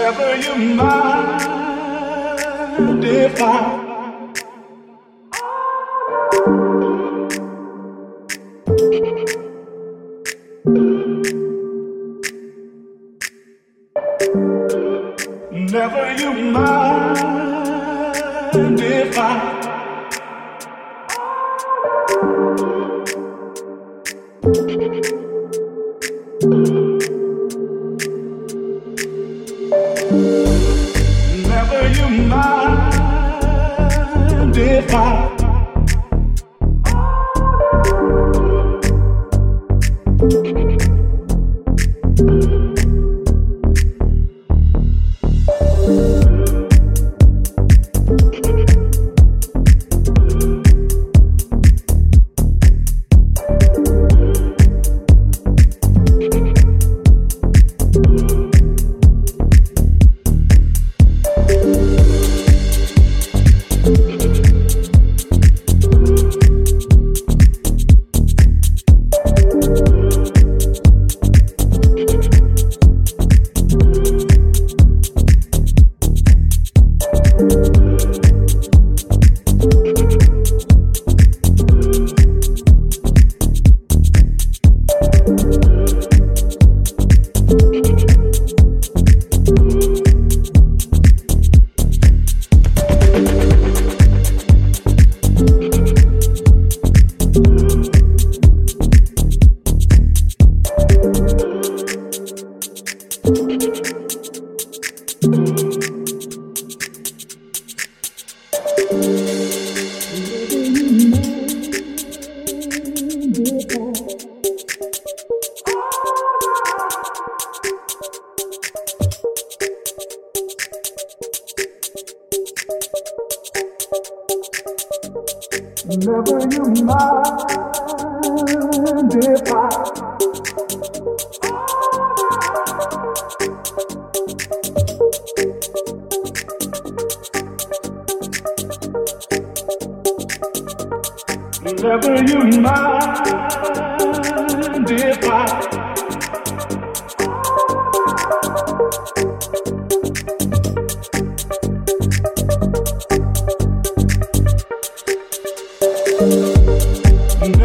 Whenever your mind defines.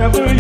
Never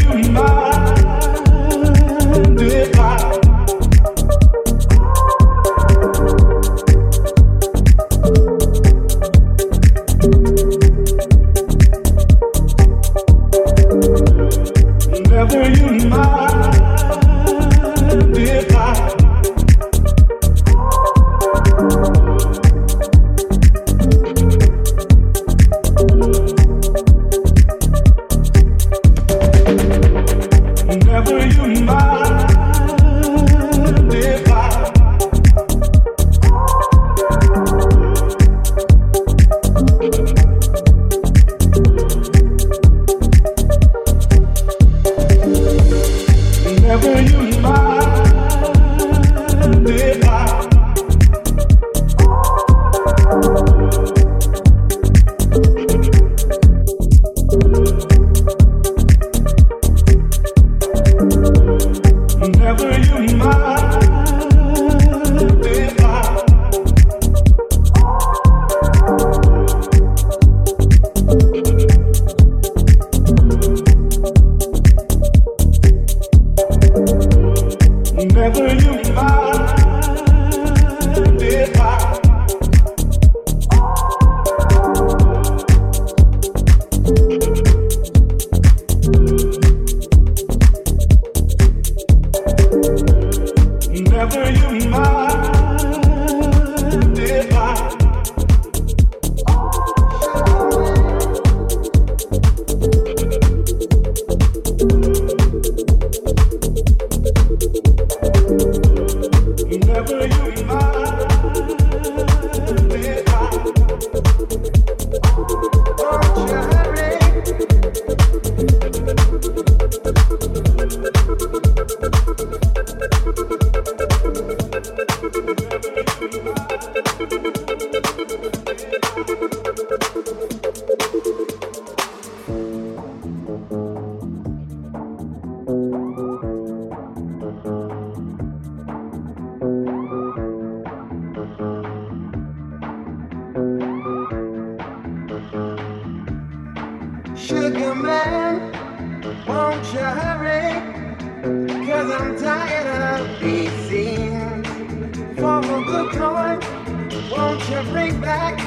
Sugar man, won't you hurry? Cause I'm tired of being seen. For a good point, won't you bring back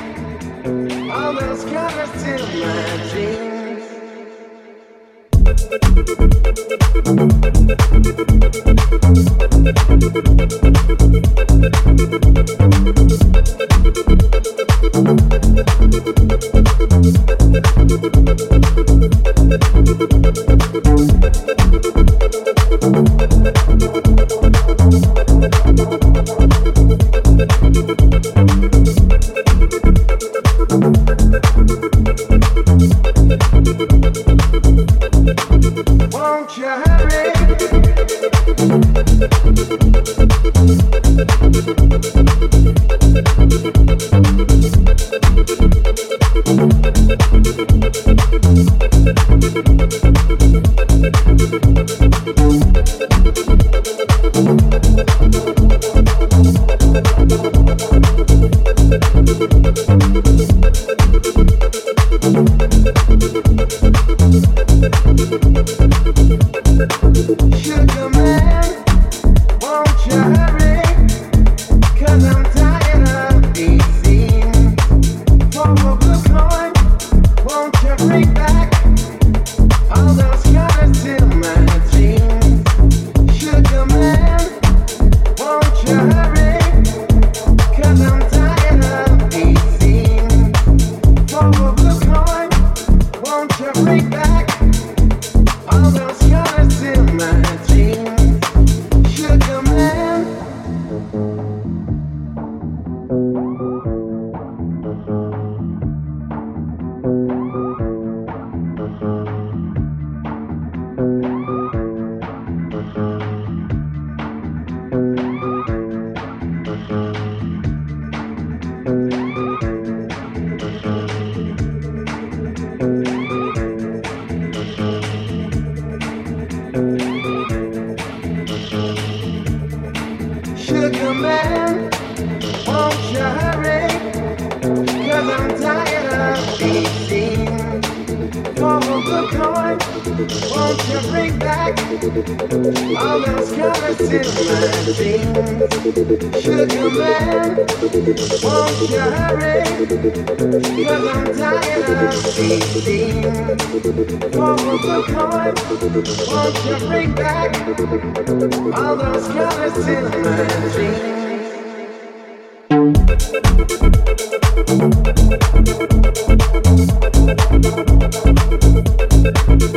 all those colors to my dreams. Won't Coin, won't you bring back all those colors to my dreams? Sugar man, won't you hurry? Cause I'm tired of being a good coin, won't you bring back all those colors to my dreams? Won't